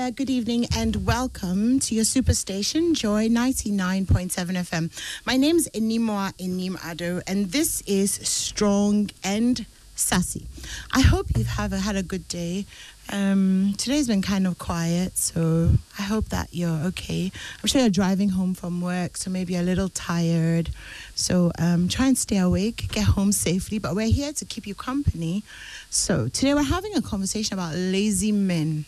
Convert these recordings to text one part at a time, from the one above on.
There. Good evening and welcome to your superstation, Joy 99.7 FM. My name is Enimoa Enim Ado, and this is Strong and Sassy. I hope you've had a good day. Um, today's been kind of quiet, so I hope that you're okay. I'm sure you're driving home from work, so maybe a little tired. So um, try and stay awake, get home safely. But we're here to keep you company. So today we're having a conversation about lazy men.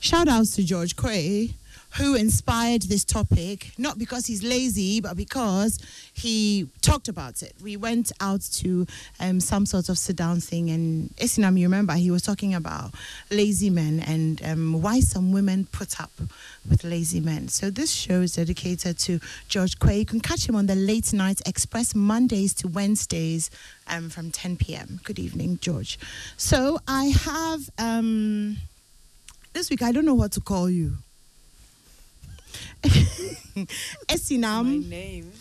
Shout outs to George Quaye, who inspired this topic, not because he's lazy, but because he talked about it. We went out to um, some sort of sit down thing, and Esinam, you remember, he was talking about lazy men and um, why some women put up with lazy men. So this show is dedicated to George Quaye. You can catch him on the Late Night Express Mondays to Wednesdays um, from 10 p.m. Good evening, George. So I have. This week I don't know what to call you. Esinam. My name.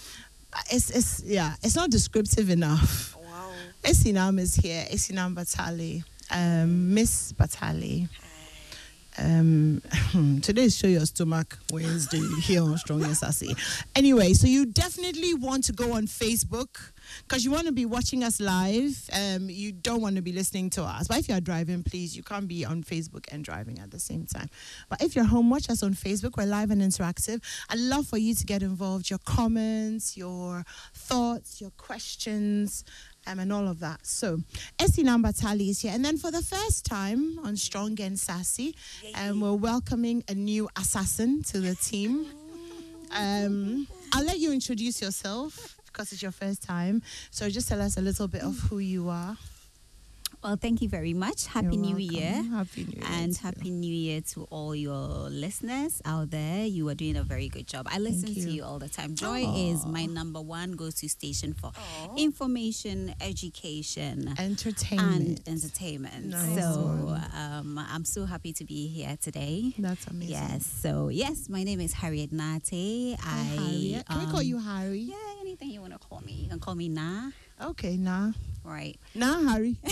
It's, it's yeah, it's not descriptive enough. Wow. Esinam is here. Esinam Batali. Um, Miss Batali. Um, today is Show Your Stomach Wednesday here on Strong Sassy. Anyway, so you definitely want to go on Facebook because you want to be watching us live. Um, you don't want to be listening to us. But if you're driving, please, you can't be on Facebook and driving at the same time. But if you're home, watch us on Facebook. We're live and interactive. I'd love for you to get involved. Your comments, your thoughts, your questions. Um, and all of that. So, Esinam Batali is here. And then for the first time on Strong and Sassy, um, we're welcoming a new assassin to the team. Um, I'll let you introduce yourself because it's your first time. So just tell us a little bit of who you are. Well, thank you very much. Happy New. Year. Happy New Year. And to happy new year to all your listeners out there. You are doing a very good job. I listen to you. you all the time. Joy is my number one go-to station for information, education, entertainment. and entertainment. Nice so um, I'm so happy to be here today. That's amazing. Yes. So yes, my name is Harriet Nate. Hi, I Harriet. Can we call um, you Harry? Yeah, anything you want to call me. You can call me Nah. Okay, nah. Right. Nah, Harry.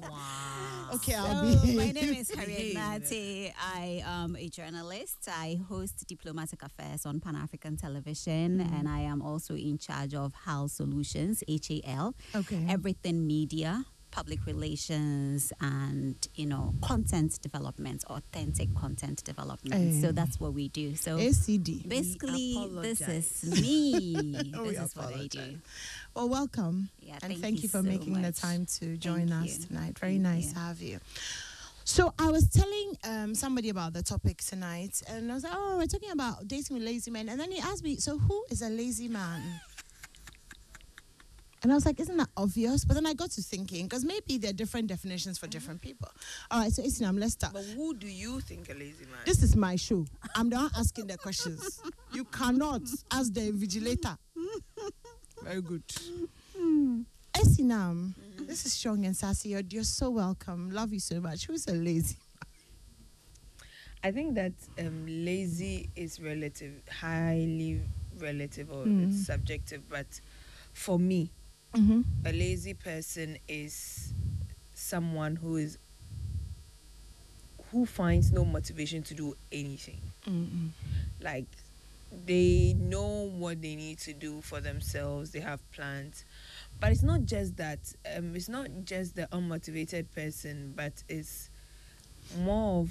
Wow. Okay, I'll So, be. my name is Harriet Behave. Nate. I am a journalist. I host diplomatic affairs on Pan African Television, mm-hmm. and I am also in charge of HAL Solutions, H A L, Okay. everything media, public relations, and you know content development, authentic content development. Eh. So that's what we do. So ACD. basically, this is me. This is what I do. Well, welcome. Yeah, and thank thank, you you, for so making the time to join Thank us you. tonight. Very Thank nice you. to have you. So I was telling um, somebody about the topic tonight, and I was like, "Oh, we're talking about dating with lazy men." And then he asked me, "So who is a lazy man?" And I was like, "Isn't that obvious?" But then I got to thinking, because maybe there are different definitions for different people. All right, so Esinam, let's start. But who do you think a lazy man? This is my show. I'm the one asking the questions. You cannot ask the invigilator. Very good. Esinam, this is Strong and Sassy. You're, you're so welcome. Love you so much. Who's a lazy? I think that um, lazy is relative, highly relative or Mm. it's subjective. But for me, Mm-hmm. a lazy person is someone who is who finds no motivation to do anything. Mm-mm. like they know what they need to do for themselves they have plans but it's not just that um, it's not just the unmotivated person but it's more of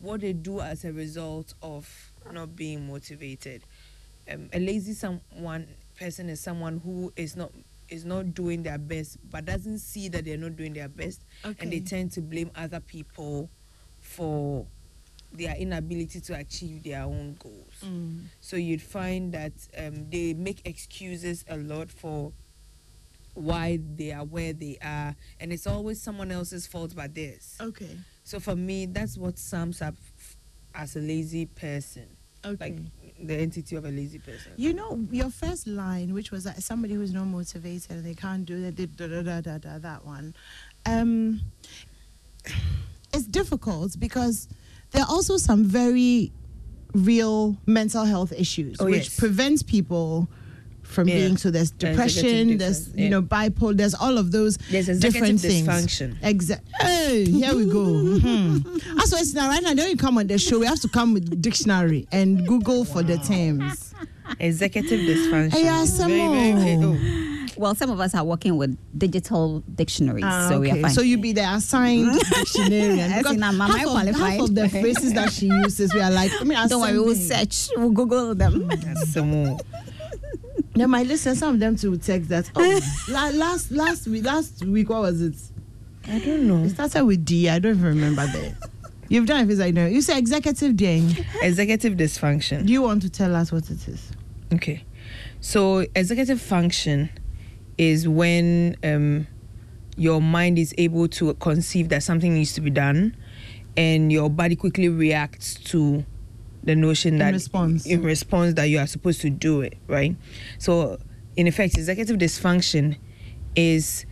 what they do as a result of not being motivated um, a lazy someone person is someone who is not is not doing their best but doesn't see that they're not doing their best and they tend to blame other people for their inability to achieve their own goals. Mm. So you'd find that um, they make excuses a lot for why they are where they are, and it's always someone else's fault but theirs. Okay. So for me, that's what sums up f- as a lazy person, Okay. like the entity of a lazy person. you know, your first line, which was that somebody who's not motivated and they can't do that, they da, da, da, da, da, that one. Um, it's difficult because there are also some very real mental health issues Oh, which yes. prevents people from Yeah. being so there's depression there's dysfunction, you yeah. know bipolar there's all of those There's different things dysfunction. exactly hey here we go hmm. that's why it's now right now don't you come on the show we have to come with dictionary and google for the terms Executive dysfunction. Hey, yeah, is very, very, very- oh. Well, some of us are working with digital dictionaries, Ah, so we are fine. So you be the assigned dictionarian. Because in, am I half, of, qualified? half of the phrases that she uses, we are like, I mean, Don't worry, we'll search, we'll Google them. That's some more. Then my listeners, some of them to text that. Oh, la- last last week, last week, what was it? I don't know. It started with D. I don't even remember that. You've done it, it's like no. You say executive ding. Executive dysfunction. Do you want to tell us what it is? Okay. So executive function is when um, your mind is able to conceive that something needs to be done and your body quickly reacts to the notion In that response. in response that you are supposed to do it, right? So in effect, executive dysfunction is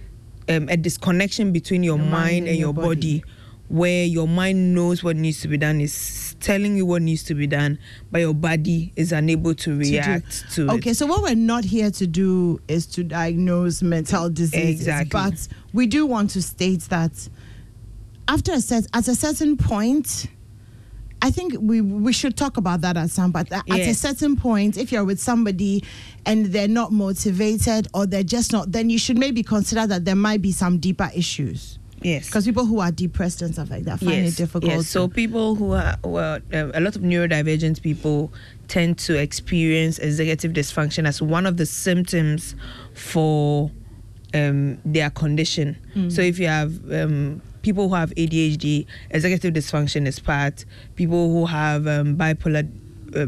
um, a disconnection between your, mind, and your body. where your mind knows what needs to be done, is telling you what needs to be done, but your body is unable to react to, Okay, it. so what we're not here to do is to diagnose mental diseases. Exactly. But we do want to state that after a set at a certain point, I think we we should talk about that at some but at a certain point, if you're with somebody and they're not motivated or they're just not, then you should maybe consider that there might be some deeper issues. Yes. Because people who are depressed and stuff like that find it difficult. Yes. So people who are well, um, a lot of neurodivergent people tend to experience executive dysfunction as one of the symptoms for um, their condition. Mm. So if you have um, people who have ADHD, executive dysfunction is part. People who have um, bipolar uh,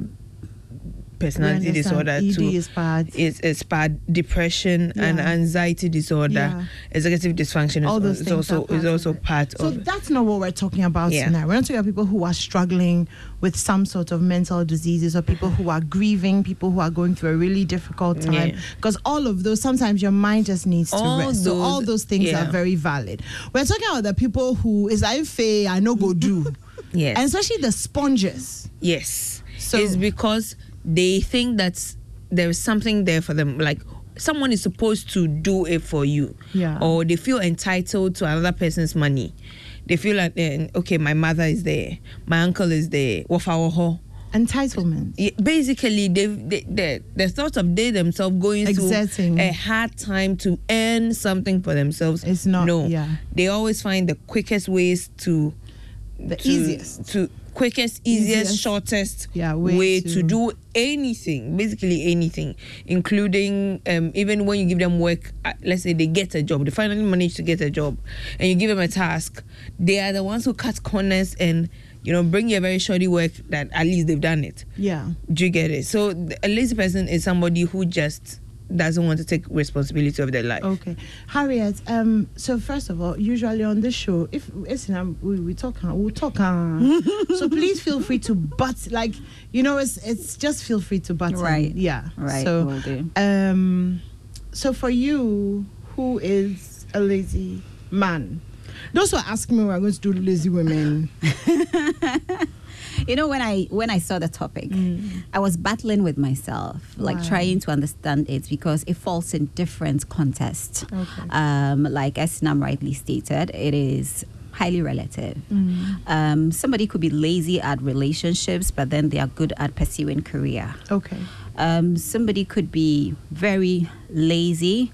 personality disorder ED too is part. is part depression and anxiety disorder. Yeah. Executive dysfunction is, All those is also part is of also part So of it. that's not what we're talking about Yeah. tonight. We're not talking about people who are struggling with some sort of mental diseases or people who are grieving, people who are going through a really difficult time. Yeah. Because all of those, sometimes your mind just needs to All rest. so those- all those things yeah. are very valid. We're talking about the people who is I fair, I no go do. Yes. And especially the sponges. Yes. So- it's because they think that there is something there for them. Like someone is supposed to do it for you. Yeah. Or they feel entitled to another person's money. They feel like, eh, okay, my mother is there, my uncle is there. Wafawaho. Entitlement. Yeah, Basically, they, they, they, the thought of they themselves going Exerting. through a hard time to earn something for themselves. It's not- No. yeah. They always find the quickest ways to The to, easiest. to quickest, easiest, Easiest. shortest Yeah, way way, to- to, do anything, basically anything, including um, even when you give them work. Uh, let's say they get a job, they finally manage to get a job, and you give them a task. They are the ones who cut corners and you know bring you a very shoddy work that at least they've done it. Yeah. Do you get it? So a lazy person is somebody who just doesn't want to take responsibility of their life. Okay, Harriet. Um. So first of all, usually on this show, if it's um, we we talk, uh, we'll talk. uh, so please feel free to butt, like you know, it's it's just feel free to butt. in. Right. Yeah. Right, So um, so for you, who is a lazy man? Those who ask me, we're going to do lazy women. You know, when I when I saw the topic, I was battling with myself, like Why? trying to understand it because it falls in different contexts. Okay. Um, like as Nam rightly stated, it is highly relative. Mm. Um, somebody could be lazy at relationships, but then they are good at pursuing career. Okay. Um, somebody could be very lazy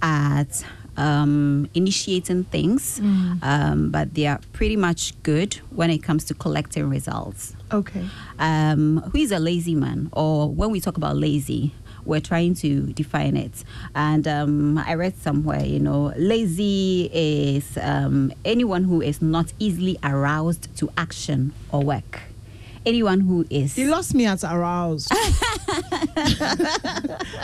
at um, initiating things, Mm. um, but they are pretty much good when it comes to collecting results. Okay. Um, who is a lazy man? Or when we talk about lazy, we're trying to define it. And um, I read somewhere, you know, lazy is um, anyone who is not easily aroused to action or work. Anyone who is. You lost me at aroused.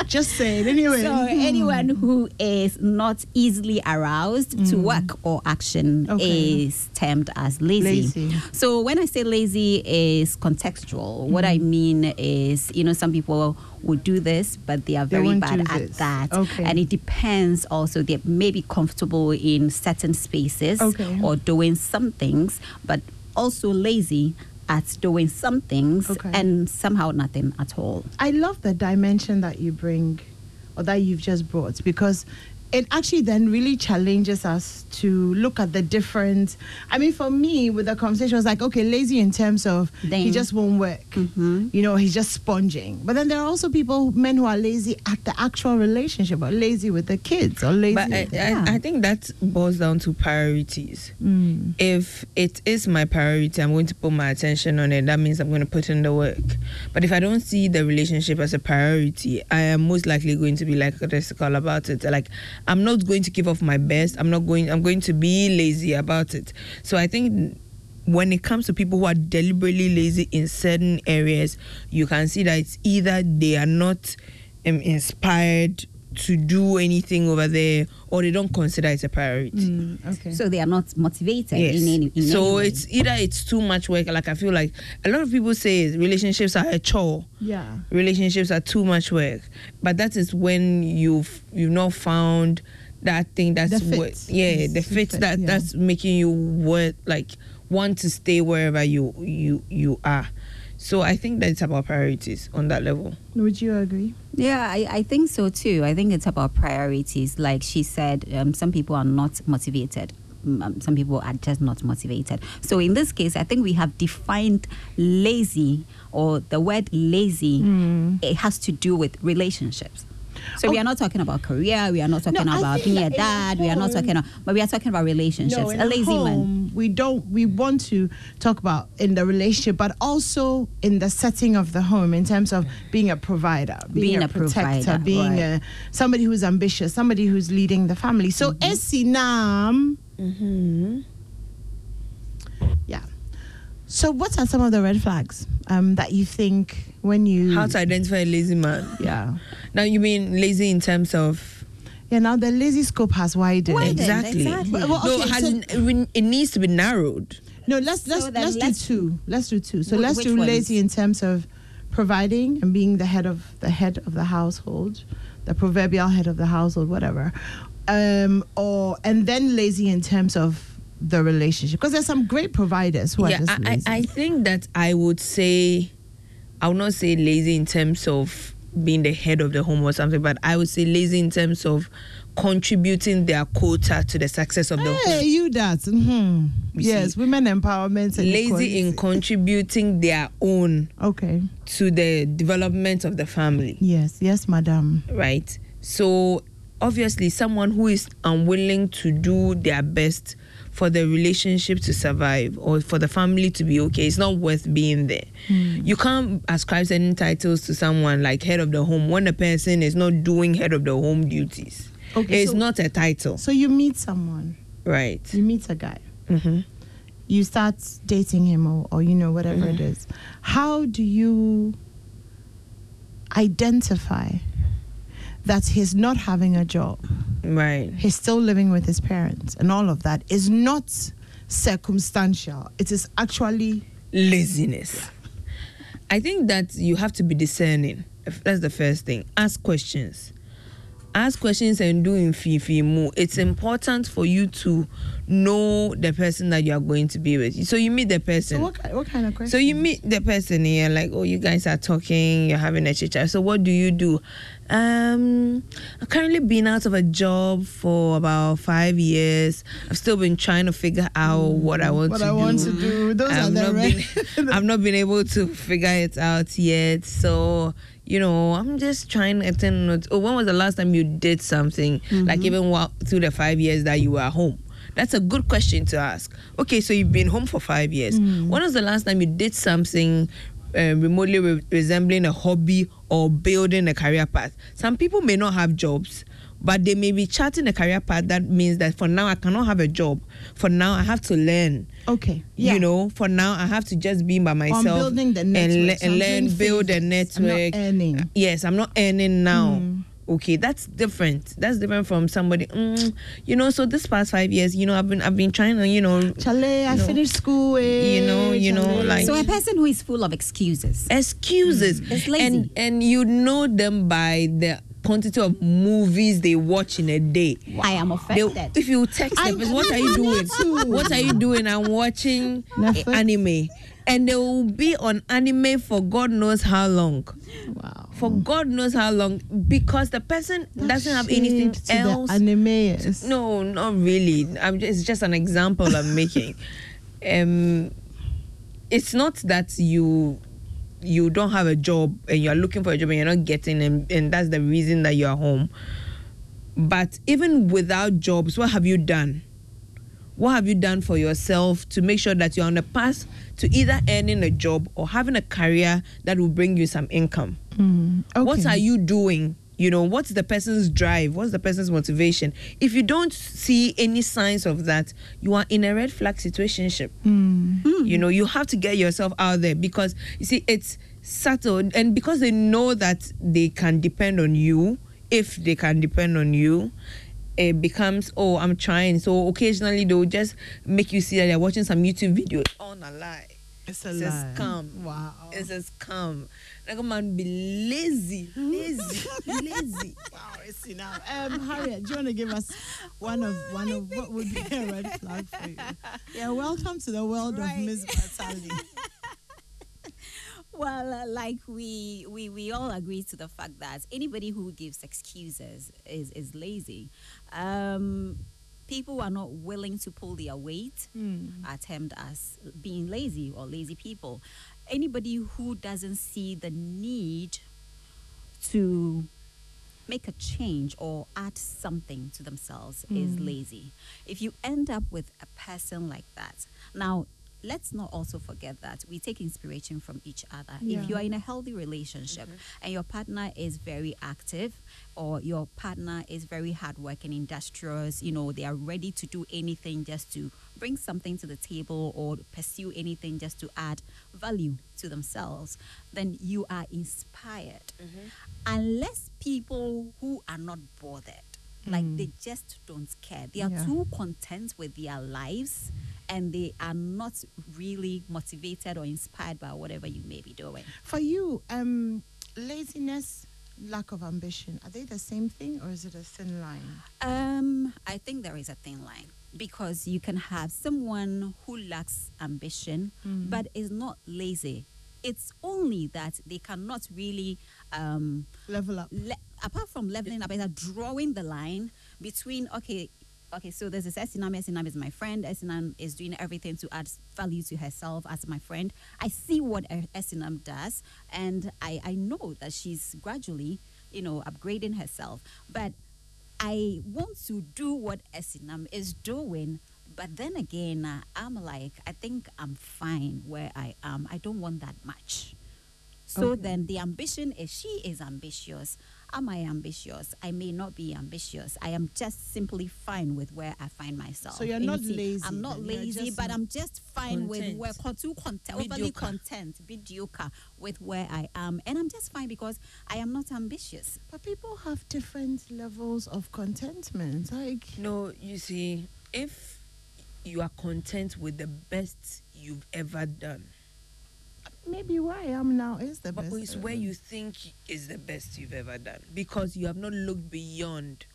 Just say it anyway. So anyone who is not easily aroused to work or action Mm. Okay. is termed as lazy. Lazy. So when I say lazy is contextual, what Mm. I mean is, you know, some people would do this, but they are very won't bad at this. that. Okay. And it depends also, they may be comfortable in certain spaces Okay. or doing some things, but also lazy at doing some things Okay. and somehow nothing at all. I love the dimension that you bring or that you've just brought because it actually then really challenges us to look at the different. I mean, for me, with the conversation, I was like, okay, lazy in terms of he just won't work. Mhm. You know, he's just sponging. But then there are also people, men who are lazy at the actual relationship, or lazy with the kids, or lazy. But I, Yeah. I, I think that boils down to priorities. Mm. If it is my priority, I'm going to put my attention on it. That means I'm going to put in the work. But if I don't see the relationship as a priority, I am most likely going to be like critical about it. Like I'm not going to give off my best. I'm not going. I'm going to be lazy about it. So I think when it comes to people who are deliberately lazy in certain areas, you can see that it's either they are not um, inspired to do anything over there, or they don't consider it a priority. Mm, okay. So they are not motivated Yes. in any. In so any way. it's either it's too much work. Like I feel like a lot of people say relationships are a chore. yeah. Relationships are too much work, but that is when you've you've not found that thing that's The fit. what yeah Yes, the the fit fit, that yeah. that's making you worth like want to stay wherever you you you are. So I think that it's about priorities on that level. Would you agree? Yeah, I, I think so too. I think it's about priorities. Like she said, um, some people are not motivated. Mm, Um, some people are just not motivated. So in this case, I think we have defined lazy or the word lazy. Mm. It has to do with relationships. So we Oh. are not talking about career. We are not talking No, about being a that in a dad. We are not talking, about, But we are talking about relationships. in a lazy man. We don't. We want to talk about in the relationship, but also in the setting of the home, in terms of being a provider, being, Being a, a protector, provider, being right. a somebody who's ambitious, somebody who's leading the family. So, Mm-hmm. Esinam, Mm-hmm. yeah. So, what are some of the red flags um, that you think when you? How to identify a lazy man? yeah. Now you mean lazy in terms of Yeah. Now the lazy scope has widened. Widened, exactly. exactly. But- well, no, has, so- it needs to be narrowed. No, let's let's So let's, let's- do two. Let's do two. So Wh- let's which do ones? lazy in terms of providing and being the head of the head of the household, the proverbial head of the household, whatever. Um, or and then lazy in terms of the relationship because there's some great providers who are just I, I, lazy. I think that I would say, I would not say lazy in terms of being the head of the home or something, but I would say lazy in terms of contributing their quota to the success of the hey, home. you that. hmm You Yes, see. women empowerment. Lazy in contributing their own Okay. to the development of the family. Yes. Yes, madam. right? So obviously, someone who is unwilling to do their best for the relationship to survive or for the family to be okay, it's not worth being there. You can't ascribe certain titles to someone like head of the home when the person is not doing head of the home duties. Okay, it's so- not a title, So you meet someone. right? You meet a guy. hmm you start dating him or, or you know whatever Mm-hmm. it is how do you identify that he's not having a job Right. he's still living with his parents and all of that is not circumstantial it is actually laziness. I think that you have to be discerning. That's the first thing. Ask questions. Ask questions and do in fifi mu. It's important for you to know the person that you are going to be with. So you meet the so person. what, what kind of question So you meet the person here, like, oh, you guys are talking, you're having a chit chat. So what do you do? Um, I've currently been out of a job for about five years. I've still been trying to figure out what I want to do. what to i do. want to do those are I've the not red been I've not been able to figure it out yet. So, you know, I'm just trying to attend. Oh, when was the last time you did something? Like even while, through the five years that you were home? That's a good question to ask. Okay, so you've been home for five years. When was the last time you did something uh, remotely re- resembling a hobby or building a career path? Some people may not have jobs, but they may be charting a career path that means that for now I cannot have a job. For now I have to learn okay yeah. you know for now i have to just be by myself building the and, le- and learn build a phases. I'm not network earning. yes i'm not earning now Mm. okay that's different that's different from somebody mm, you know so this past five years you know i've been i've been trying to you know Chale, I No. finished school. eh, You know- you know, like- So a person who is full of excuses. excuses It's lazy. and and you know them by the quantity of movies they watch in a day. I am They, offended. if you text I- them, what are you doing? What are you doing? I'm watching Netflix? anime. And they will be on anime for God knows how long. Wow. For God knows how long. Because the person doesn't have anything Shade to the else. Animes. No, not really. I'm just, it's just an example I'm making. Um, it's not that you you don't have a job and you're looking for a job and you're not getting and, and that's the reason that you're home. But even without jobs, what have you done? What have you done for yourself to make sure that you're on the path to either earning a job or having a career that will bring you some income? Mm, okay. What are you doing? You know, what's the person's drive? What's the person's motivation? If you don't see any signs of that, you are in a red flag situationship. Mm. You know, you have to get yourself out there because you see, it's subtle, and because they know that they can depend on you, if they can depend on you, it becomes oh, I'm trying. So occasionally they'll just make you see that they're watching some YouTube videos. On a lie. It's a It's a lie. scam. Wow. It's a scam. Like a man be lazy, lazy, lazy. Wow, it's enough. Um, Harriet, do you want to give us one of one of what would be a red flag for you? Yeah, welcome to the world Right. of Miss Batali. Well, uh, like we, we we all agree to the fact that anybody who gives excuses is is lazy. Um, people are not willing to pull their weight are termed as being lazy or lazy people. Anybody who doesn't see the need to make a change or add something to themselves is mm. lazy. If you end up with a person like that, now let's not also forget that we take inspiration from each other. Yeah. If you are in a healthy relationship mm-hmm. and your partner is very active or your partner is very hardworking, industrious, you know, they are ready to do anything just to bring something to the table or pursue anything just to add value to themselves, then you are inspired. Mm-hmm. Unless people who are not bothered, like mm. they just don't care, they are Yeah. too content with their lives and they are not really motivated or inspired by whatever you may be doing. For you, um, laziness, lack of ambition, are they the same thing or is it a thin line? Um, I think there is a thin line because you can have someone who lacks ambition Mm. but is not lazy. It's only that they cannot really, um, Level up. le- apart from leveling up, it's drawing the line between okay. Okay, so there's this Esinam. Esinam is my friend. Esinam is doing everything to add value to herself as my friend. I see what Esinam does, and I, I know that she's gradually, you know, upgrading herself. But I want to do what Esinam is doing. But then again, uh, I'm like, I think I'm fine where I am. I don't want that much. So Okay. then the ambition is she is ambitious. Am I ambitious? I may not be ambitious. I am just simply fine with where I find myself. So you're not You see, lazy I'm not lazy, but I'm just fine with where too content, overly Mediocre. content, mediocre with where I am, and I'm just fine because I am not ambitious. But people have different levels of contentment. Like, No, you see, if you are content with the best you've ever done, maybe where I am now is the but best. it's where you think is the best you've ever done because you have not looked beyond.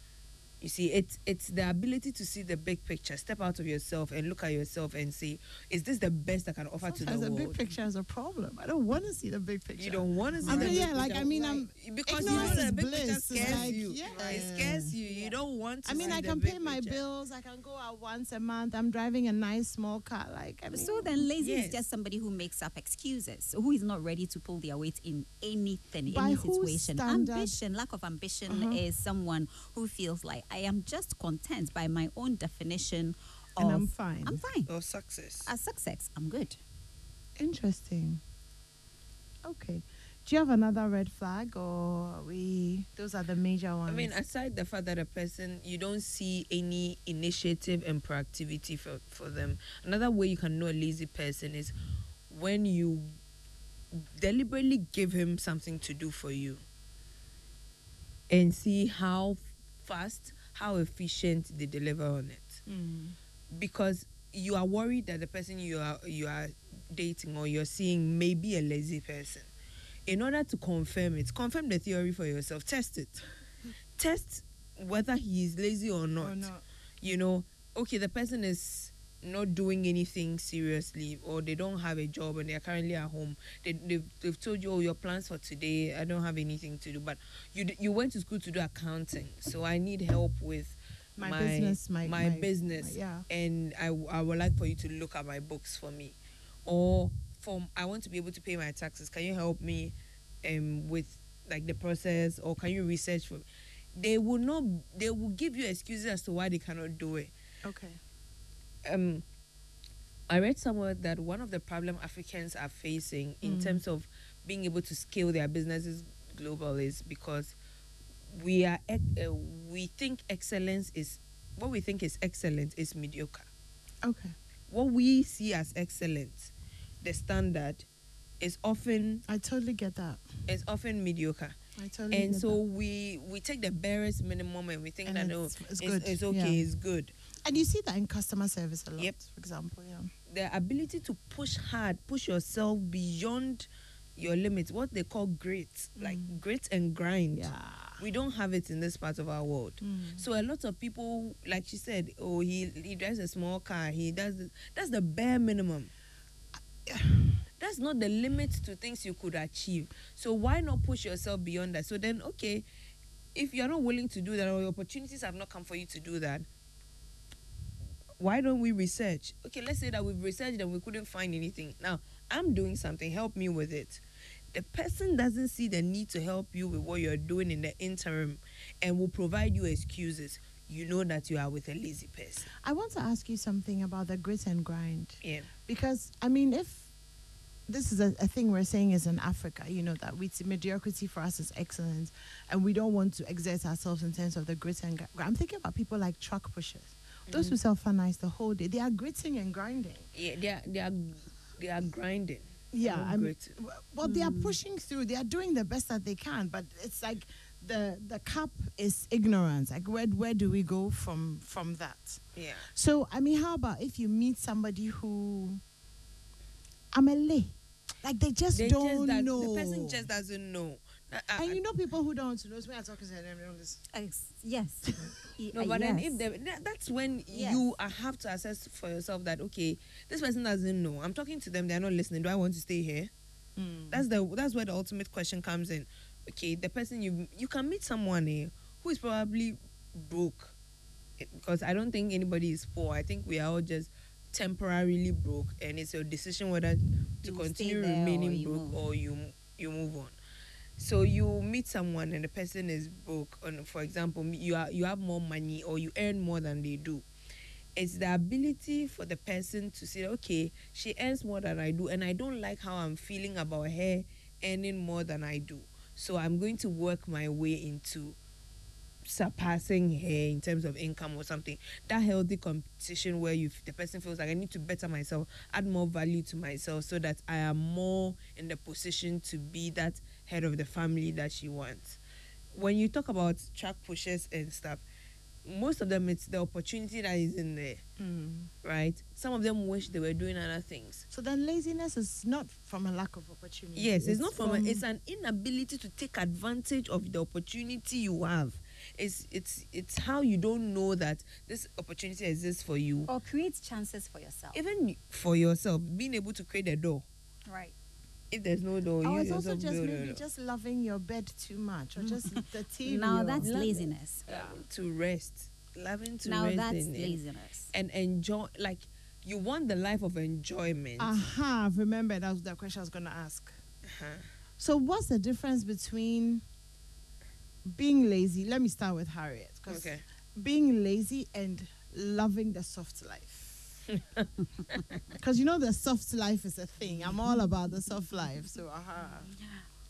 You see, it's it's the ability to see the big picture, step out of yourself and look at yourself and say, is this the best I can offer to the Sometimes the world? big picture is a problem. I don't want to see the big picture. You don't want to see I the mean, big yeah, like, picture. I mean, I'm- because you know the big picture bliss. It's scares like, you. yeah. It scares you. You don't want to. I mean, see I can big pay my picture. bills. I can go out once a month. I'm driving a nice small car. Like, I mean, So then, lazy Yes. is just somebody who makes up excuses, who is not ready to pull their weight in anything, By any situation. standard? Ambition, lack of ambition, Uh-huh. is someone who feels like I am just content by my own definition of And I'm fine. I'm fine. Or success. As success, I'm good. interesting. Okay. Do you have another red flag, or are we? Those are the major ones. I mean, aside the fact that a person you don't see any initiative and proactivity for, for them. Another way you can know a lazy person is when you deliberately give him something to do for you and see how fast, how efficient they deliver on it. Mm. Because you are worried that the person you are you are dating or you're seeing may be a lazy person. In order to confirm it, confirm the theory for yourself, test it. test whether he is lazy or not. Or not. You know, okay, the person is not doing anything seriously or they don't have a job and they are currently at home. They, they've, they've told you oh your plans for today i don't have anything to do. But you you went to school to do accounting so i need help with My business, my- my, my- business. my- yeah. and I, I would like for you to look at my books for me. Or for i want to be able to pay my taxes. Can you help me um with like the process? Or can you research for me? They will not they will give you excuses as to why they cannot do it. Okay. Um I read somewhere that one of the problem Africans are facing in Mm. terms of being able to scale their businesses global is because we are uh, we think excellence is what we think is excellent is mediocre. Okay. What we see as excellent, the standard, is often I totally get that. is often mediocre. I totally and so that. we we take the barest minimum and we think And that no, it's- it's it's, good, it's okay, yeah. it's good. And you see that in customer service a lot, Yep. for example, yeah. the ability to push hard, push yourself beyond your limits, what they call grit, like Mm. grit and grind. Yeah. We don't have it in this part of our world. Mm. So a lot of people, like she said, oh, he he drives a small car. He does this. That's the bare minimum. That's not the limit to things you could achieve. So why not push yourself beyond that? So then, okay, if you're not willing to do that, or opportunities have not come for you to do that, why don't we research? Okay, let's say that we've researched and we couldn't find anything. Now, I'm doing something, help me with it. The person doesn't see the need to help you with what you're doing in the interim and will provide you excuses. You know that you are with a lazy person. I want to ask you something about the grit and grind. Yeah. Because, I mean, if this is a, a thing we're saying is in Africa, you know, that we see mediocrity for us is excellence, and we don't want to exert ourselves in terms of the grit and grind. I'm thinking about people like truck pushers, those who ice the whole day. They are gritting and grinding. Yeah, they are they are they are grinding. Yeah, Not I mean, well, they are pushing through. They are doing the best that they can, but it's like the the cup is ignorance. Like, where where do we go from from that? Yeah. So, I mean, how about if you meet somebody who I'm a lay, like they just They don't just that, know. The person just doesn't know. I- I- and you know people who don't know. So when I talk to them, they don't listen. Ex- yes. Y- No, uh, but then if they, that's when Yes. you uh, have to assess for yourself that okay, this person doesn't know. I'm talking to them; they're not listening. Do I want to stay here? That's the that's where the ultimate question comes in. Okay, the person you you can meet someone eh, who is probably broke, Eh, because I don't think anybody is poor. I think we are all just temporarily broke, and it's your decision whether to You continue there or remaining broke move. or you you move on. So you meet someone and the person is broke. And for example, you are you have more money or you earn more than they do. It's the ability for the person to say, okay, she earns more than I do, and I don't like how I'm feeling about her earning more than I do. So I'm going to work my way into surpassing her in terms of income or something. That healthy competition where you the person feels like I need to better myself, add more value to myself so that I am more in the position to be that head of the family that she wants. When you talk about track pushes and stuff, most of them it's the opportunity that is in there, mm. right? Some of them wish they were doing other things. So then laziness is not from a lack of opportunity. Yes, it's, not from, a, it's an inability to take advantage of the opportunity you have. It's it's it's how you don't know that this opportunity exists for you. or create chances for yourself. Even for yourself, being able to create a door. right. If there's no door, Oh, you it's also just build maybe door. just loving your bed too much, or just the TV. Now that's Love- laziness. Loving to rest, loving to Now rest that's in it. laziness. and enjoy. Like you want the life of enjoyment. Aha, I've Remember that was the question I was going to ask. Uh-huh. So, what's the difference between being lazy? Let me start with Harriet. 'cause Okay. Being lazy and loving the soft life. Because you know, the soft life is a thing. I'm all about the soft life. So, aha.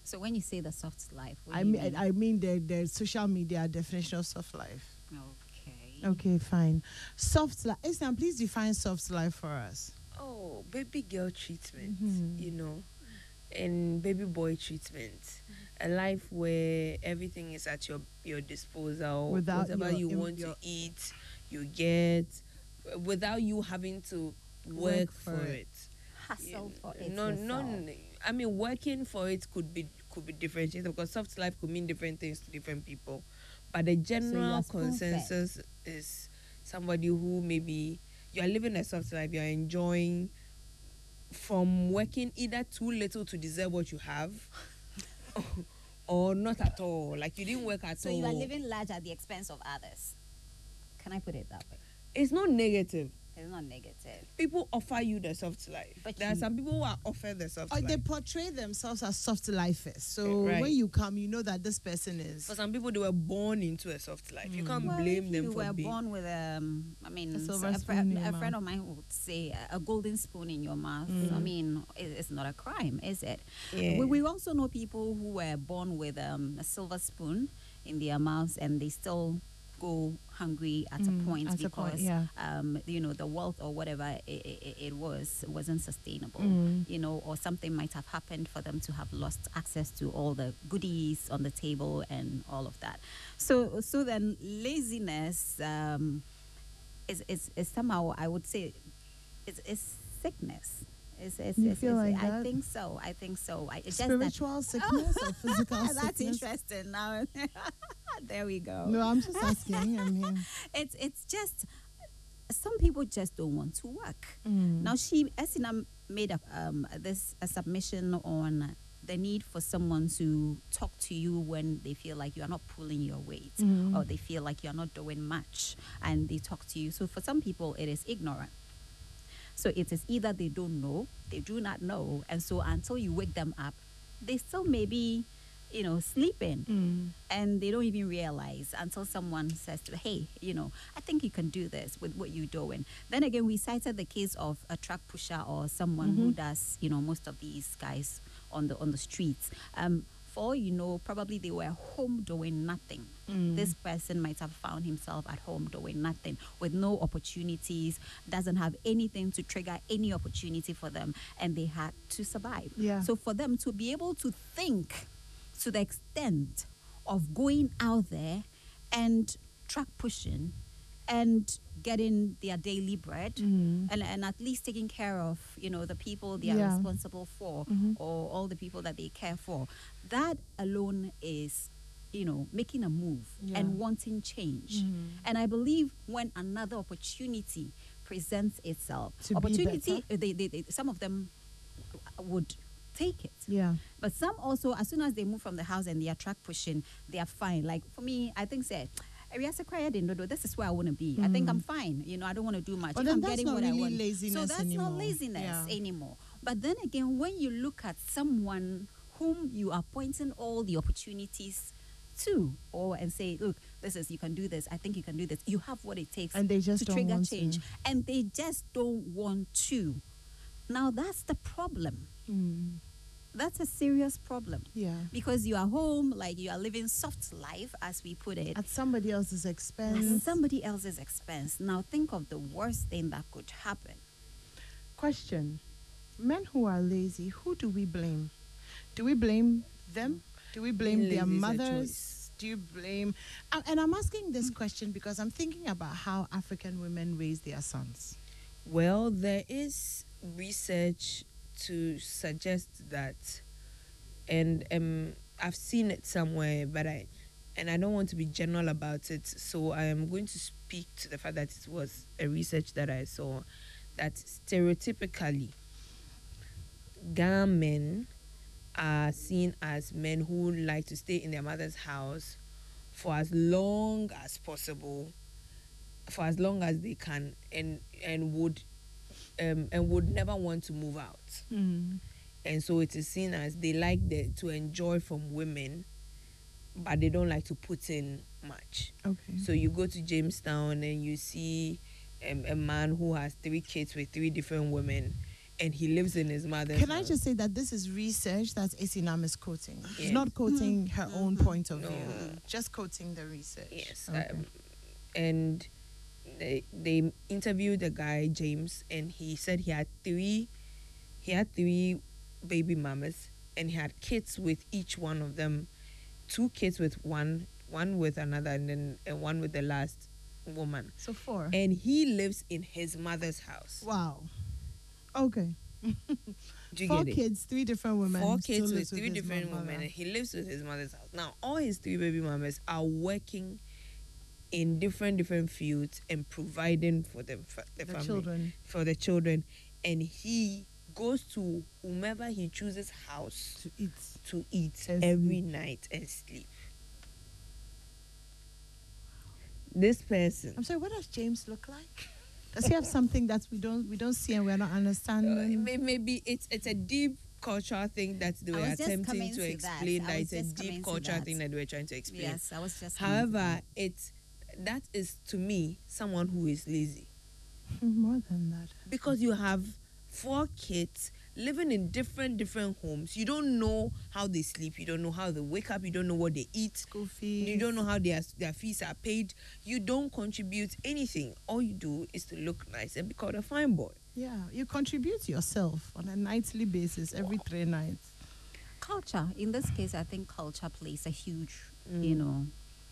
So when you say the soft life, what I do you mean, I mean the, the social media definition of soft life. okay. Okay, fine. Soft life. Islam, please define soft life for us. Oh, baby girl treatment, Mhm. you know, and baby boy treatment. A life where everything is at your your disposal. Without whatever your- you want your- to eat, you get, without you having to work, Work for, for it. Hustle You for it no, yourself. no. I mean, working for it could be could be differentiated because soft life could mean different things to different people. But the general are spoon-fed. consensus is somebody who maybe you are living a soft life, you are enjoying from working either too little to deserve what you have or not at all. Like you didn't work at So all. you are living large at the expense of others. Can I put it that way? It's not negative. It's not negative. People offer you the soft life. But there are some people who are offered the soft Or life. they portray themselves as soft lifers. So Right. when you come, you know that this person is. For some people, they were born into a soft life. You can't Well, blame if them you were born with um, I mean, A so silver a, fri- spoon a friend of mine would say a- a golden spoon in your mouth. Mm. I mean, it, it's not a crime, is it? Yeah. We, we also know people who were born with um, a silver spoon in their mouths and they still go hungry at Mm, a point at a because point, yeah. um, you know the wealth or whatever it, it, it was wasn't sustainable Mm. you know or something might have happened for them to have lost access to all the goodies on the table and all of that so so then laziness um, is, is, is somehow i would say is, is sickness is, is, You is- feel like I that? think so. I think so. I, it's just that- Spiritual sickness or physical That's sickness? That's interesting. Now, there we go. No, I'm just asking. I mean, It's it's just some people just don't want to work. mm. Now she Esina made a, um, this a submission on the need for someone to talk to you when they feel like you are not pulling your weight Mm. or they feel like you are not doing much and they talk to you. So for some people it is ignorant. So it is either they don't know, they do not know, and so until you wake them up, they still may be, you know, sleeping. Mm. and they don't even realize until someone says to them, hey you know i think you can do this with what you're doing. Then again we cited the case of a truck pusher or someone who does you know most of these guys on the on the streets. Um for you know probably they were home doing nothing Mm. this person might have found himself at home doing nothing with no opportunities doesn't have anything to trigger any opportunity for them and they had to survive Yeah. so for them to be able to think to the extent of going out there and truck pushing and getting their daily bread Mm. and, and at least taking care of you know the people they are Yeah. responsible for Mhm. or all the people that they care for that alone is you know making a move Yeah. and wanting change Mhm. and i believe when another opportunity presents itself To opportunity better. they, they, they some of them would take it Yeah. but some also, as soon as they move from the house and they are truck pushing, they are fine. Like for me, I think say, Ariasa Kraya didn't know this is where I want to be. I think I'm fine. You know, I don't want to do much. Mm. But then I'm that's getting not what really I want. laziness so that's anymore. not laziness Yeah. anymore. But then again, when you look at someone whom you are pointing all the opportunities to or and say look this is you can do this i think you can do this you have what it takes And they just to don't trigger want to. change and they just don't want to now that's the problem Mm. That's a serious problem Yeah. because you are home, like you are living soft life, as we put it, At somebody else's expense. at somebody else's expense. Now think of the worst thing that could happen. Question: Men who are lazy, who do we blame? Do we blame them? Do we blame Being their lazy is a mothers? Do you blame? And and I'm asking this question because I'm thinking about how African women raise their sons. Well, there is research to suggest that, and um, I've seen it somewhere, but I, and I don't want to be general about it, so I am going to speak to the fact that it was a research that I saw that stereotypically, Ghana men are seen as men who like to stay in their mother's house for as long as possible for as long as they can and and would um and would never want to move out and so it is seen as they like the, to enjoy from women but they don't like to put in much Okay. so you go to jamestown and you see um, a man who has three kids with three different women and he lives in his mother's Can I house. just say that this is research that Esinam is quoting? She's not quoting her own point of No. view, just quoting the research. Yes. Okay. Um, and they, they interviewed the guy James, and he said he had three, he had three baby mamas, and he had kids with each one of them, two kids with one, one with another, and then and one with the last woman. so four. And he lives in his mother's house. wow. Okay. Four kids, three different women. Four kids with lives three different mother. women, and he lives with his mother's house. Now, all his three baby mamas are working in different different fields and providing for for the, The family, children. for the children, and he goes to whomever he chooses house To eat. to eat And every sleep. night and sleep. This person, I'm sorry. What does James look like? Does he have something that we don't we don't see and we're not uh, understanding? may- maybe it's it's a deep cultural thing that they were attempting to to that. explain. I That it's a deep cultural that. thing that they were trying to explain. Yes, I was just. However, it's that is to me someone who is lazy More than that. because you have four kids living in different different homes. You don't know how they sleep. You don't know how they wake up. You don't know what they eat. School fees. You don't know how their their fees are paid. You don't contribute anything. All you do is to look nice and be called a fine boy. Yeah, you contribute yourself on a nightly basis every three nights. culture in this case i think culture plays a huge Mm. you know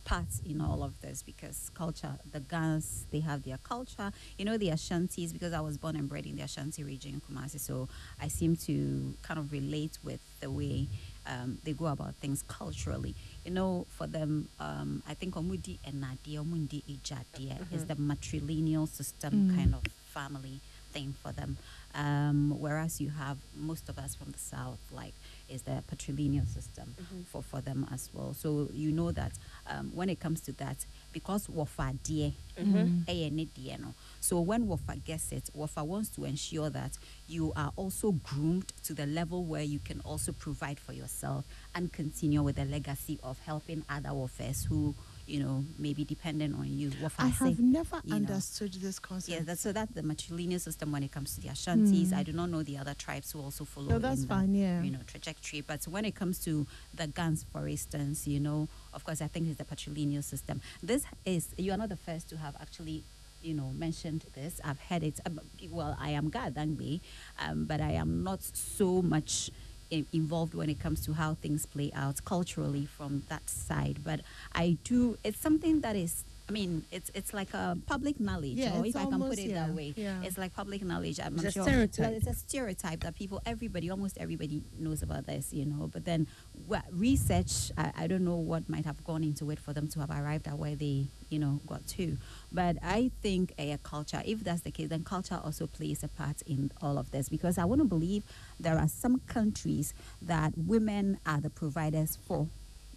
part in all of this because culture the Gans they have their culture. You know the ashantis because i was born and bred in the ashanti region in kumasi so i seem to kind of relate with the way um, they go about things culturally. You know for them um, i think omudi enadi omundi ijadi is the matrilineal system Mm. kind of family thing for them. Um, whereas you have most of us from the south like is the patrilineal system mm-hmm. for, for them as well. So you know that um, when it comes to that because wafa dear ɛyɛ ne deɛ so when wafa gets it wafa wants to ensure that you are also groomed to the level where you can also provide for yourself and continue with the legacy of helping other wafers who you know maybe dependent on you I have never you know. understood this concept. yeah, that's, so that's the matrilineal system when it comes to the Ashantis. I do not know the other tribes who also follow. No, that's in the, fine, yeah. You know, trajectory. But when it comes to the guns, for instance, you know, of course, I think it's the patrilineal system. This is you are not the first to have actually. You know, mentioned this. I've heard it. Um, well, I am Gadangbe, um, but I am not so much involved when it comes to how things play out culturally from that side. But I do. It's something that is. I mean, it's it's like a public knowledge, Yeah, or if I can put it yeah, that way. yeah. It's like public knowledge. I'm, It's I'm a sure. stereotype. Well, it's a stereotype that people, everybody, almost everybody knows about this, you know. But then well, research, I, I don't know what might have gone into it for them to have arrived at where they, you know, got to. But I think a culture, if that's the case, then culture also plays a part in all of this because I want to believe there are some countries that women are the providers for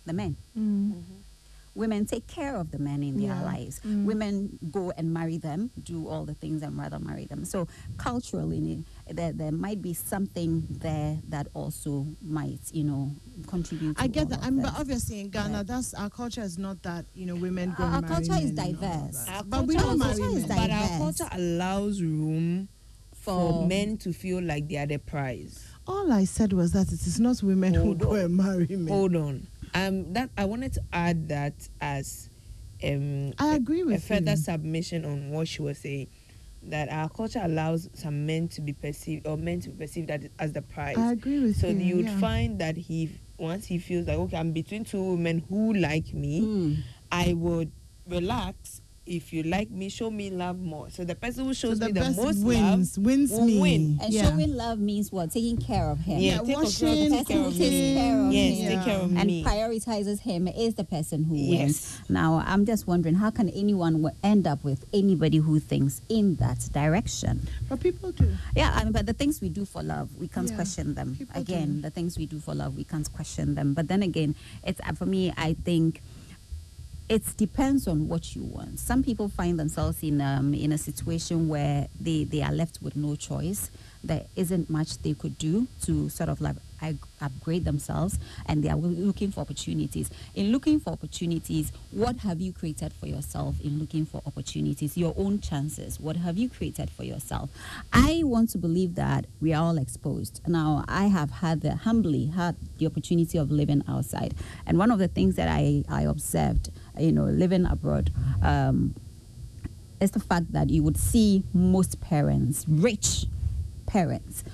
the men Mm. Women take care of the men in their Yeah. lives. Mm. Women go and marry them, do all the things, and rather marry them. So culturally, there there might be something there that also might, you know, contribute. I to get all that. of I'm, but obviously in Ghana, Yeah. that's our culture is not that you know women go. Our and marry culture is men and diverse. Our but we culture- don't marry culture is men. But our culture allows room for, For- men to feel like they are the prize. All I said was that it is not women who Hold go and marry men. Hold on. Um, that I wanted to add that as um I agree with a further you. submission on what she was saying. That our culture allows some men to be perceived or men to be perceived that as the prize. I agree with so you. So you would yeah. find that he once he feels like okay, I'm between two women who like me, Mm. I would relax. If you like me, show me love more. So the person who shows so the me the most wins love wins will me. win. And yeah. showing love means what? Taking care of him. Yeah, Yeah, take of- washing, The take care of takes me. care of Yes, him take care of and me. prioritizes him is the person who Yes. wins. Now, I'm just wondering how can anyone w- end up with anybody who thinks in that direction? But people do. Yeah, I mean, but the things we do for love, we can't Yeah, question them. Again, do. the things we do for love, we can't question them. But then again, it's uh, for me. I think it depends on what you want. Some people find themselves in um, in a situation where they, they are left with no choice. There isn't much they could do to sort of like upgrade themselves, and they are looking for opportunities. In looking for opportunities, what have you created for yourself in looking for opportunities? Your own chances. What have you created for yourself? I want to believe that we are all exposed. Now, I have had the humbly had the opportunity of living outside, and one of the things that I I observed, you know, living abroad. Um, is the fact that you would see most parents, rich parents,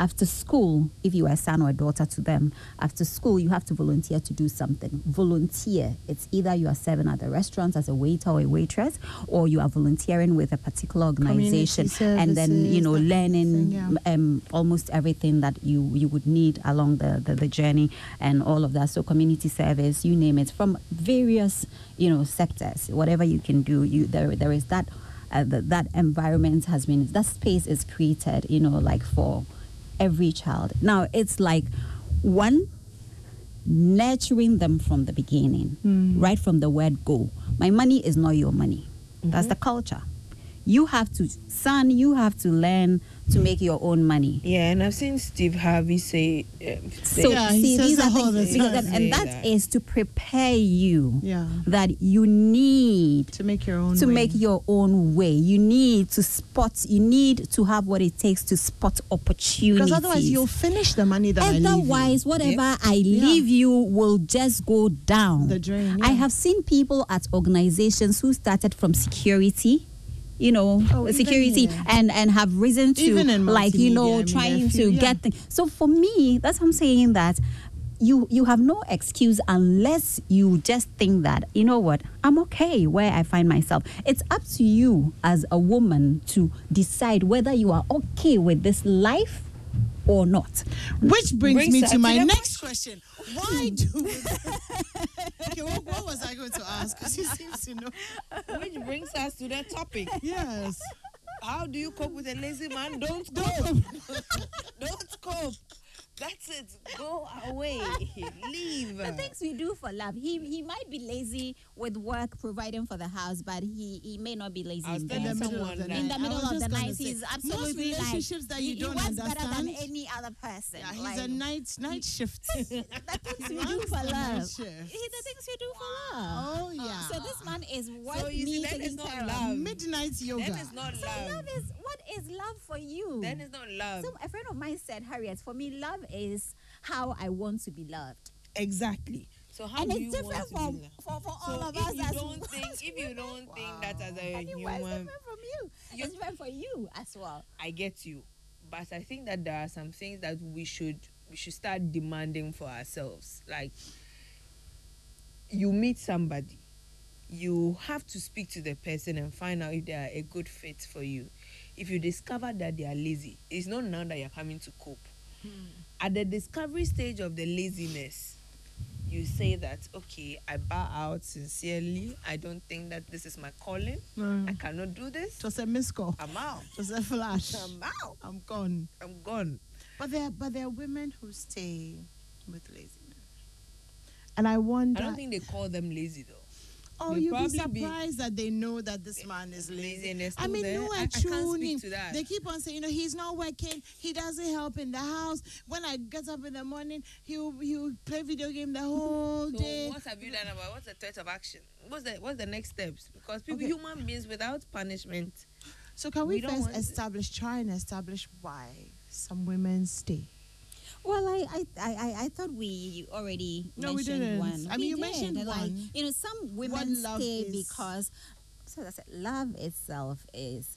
After school, if you are a son or a daughter to them, after school, you have to volunteer to do something. Volunteer. It's either you are serving at the restaurant as a waiter or a waitress, or you are volunteering with a particular organization, and then you know services, that kind of learning yeah. um, almost everything that you you would need along the, the the journey and all of that. So community service, you name it, from various you know sectors, whatever you can do. You there there is that. Uh, that that environment has been that space is created you know like for every child. Now it's like one nurturing them from the beginning hmm. right from the word go. My money is not your money. That's mm-hmm. the culture. You have to son you have to learn to make your own money Yeah, and I've seen Steve Harvey say. Um, say so Yeah, he see, says these that are all the things because time. and that that. is to prepare you Yeah. that you need To make your own to way. make your own way. You need to spot. You need to have what it takes to spot opportunities. Because otherwise you'll finish the money that I leave you. Otherwise, whatever I leave you will just go down The drain, I have seen people at organizations who started from security. You know, Oh, security, and and have risen to Even like you I know mean, trying few- to yeah. get things. So for me, that's what I'm saying that you you have no excuse unless you just think that you know what I'm okay where I find myself. It's up to you as a woman to decide whether you are okay with this life or not. Which brings, Brings me to to my next question. Why do Okay, what, what was I going to ask? Because he seems to know. which brings us to the topic. Yes. How do you cope with a lazy man? Don't cope. Don't cope. That's it. Go away. Leave. The things we do for love. He he might be lazy with work providing for the house, but he he may not be lazy I'll in tell In the Someone middle of the night. in the middle of the night, say, he's most absolutely like relationships that you he, don't he works better than any other person. Yeah, he's like, a night night shift. the things we do for love. He the things we do for love. Oh yeah. So this man is worth So you me see, that taking is not of. love. Midnight yoga. Then it's not love. So love. love is what is love for you? Then it's not love. so a friend of mine said, Harriet, for me, love is how I want to be loved. Exactly. So how and do it's you different want to from be loved? for, for So all of if us you as don't think, if you don't think that as a Anyway, it's human, different from you. You- It's different for you as well. I get you, but I think that there are some things that we should we should start demanding for ourselves. Like you meet somebody, you have to speak to the person and find out if they are a good fit for you. If you discover that they are lazy, it's not now that you're coming to cope. Hmm. At the discovery stage of the laziness, you say that okay, I bow out sincerely. I don't think that this is my calling. Mm. I cannot do this. Was a missed call. I'm out. Was a flash. I'm out. I'm gone. I'm gone. But there, but there are women who stay with laziness and I wonder. I don't think they call them lazy though. Oh, they'll you'd be probably be- surprised that they know that this man is Lazy lazy. I mean, there. no, I- I, can't speak to that. They keep on saying, you know, he's not working. He doesn't help in the house. When I get up in the morning, he'll he'll play video game the whole So day. what have you done about what's the threat of action? What's the what's the next steps? Because people, Okay. human beings, without punishment, So can we, We first to- establish, try and establish why some women stay? Well, I, I, I, I- thought we already No, we mentioned didn't. one. I mean, We you did, mentioned like, one. you know, some women stay is. because, so that's it. Love itself is.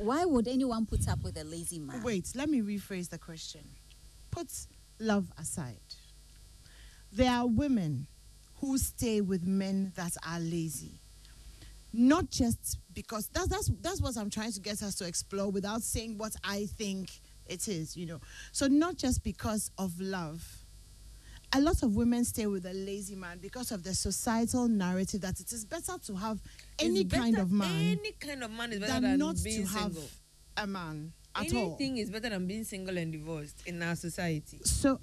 Why would anyone put up with a lazy man? Wait, let me rephrase the question. Put love aside. There are women who stay with men that are lazy. Not just because that's that's that's what I'm trying to get us to explore without saying what I think it is, you know. So not just because of love. A lot of women stay with a lazy man because of the societal narrative that it is better to have any it's kind of man Any kind of man is better than than not being to have single. a man at all. Anything is better than being single and divorced in our society. so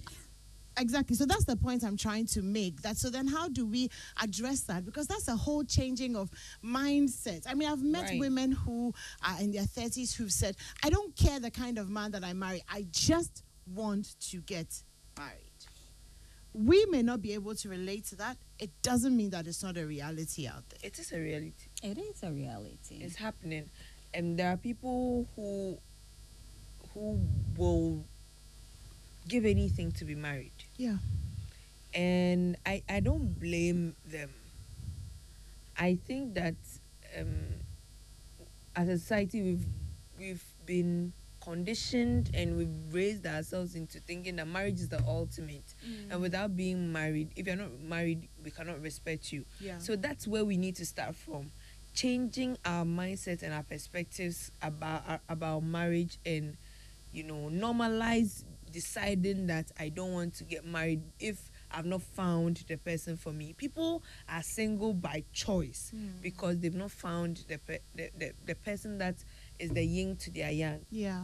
exactly. So that's the point i'm trying to make that so then how do we address that? Because that's a whole changing of mindset. I mean i've met Right. women who are in their 30s who've said i don't care the kind of man that i marry i just want to get married. We may not be able to relate to that. It doesn't mean that it's not a reality out there. It is a reality. It is a reality. It's happening, and there are people who who will give anything to be married. yeah and I, I don't blame them. I think that um, as a society we've we've been conditioned and we've raised ourselves into thinking that marriage is the ultimate. And without being married, if you're not married, we cannot respect you. Yeah. So that's where we need to start from. Changing our mindset and our perspectives about about marriage and you know normalize deciding that I don't want to get married if I've not found the person for me. People are single by choice hmm. because they've not found the, pe- the, the the person that is the yin to their yang. yeah.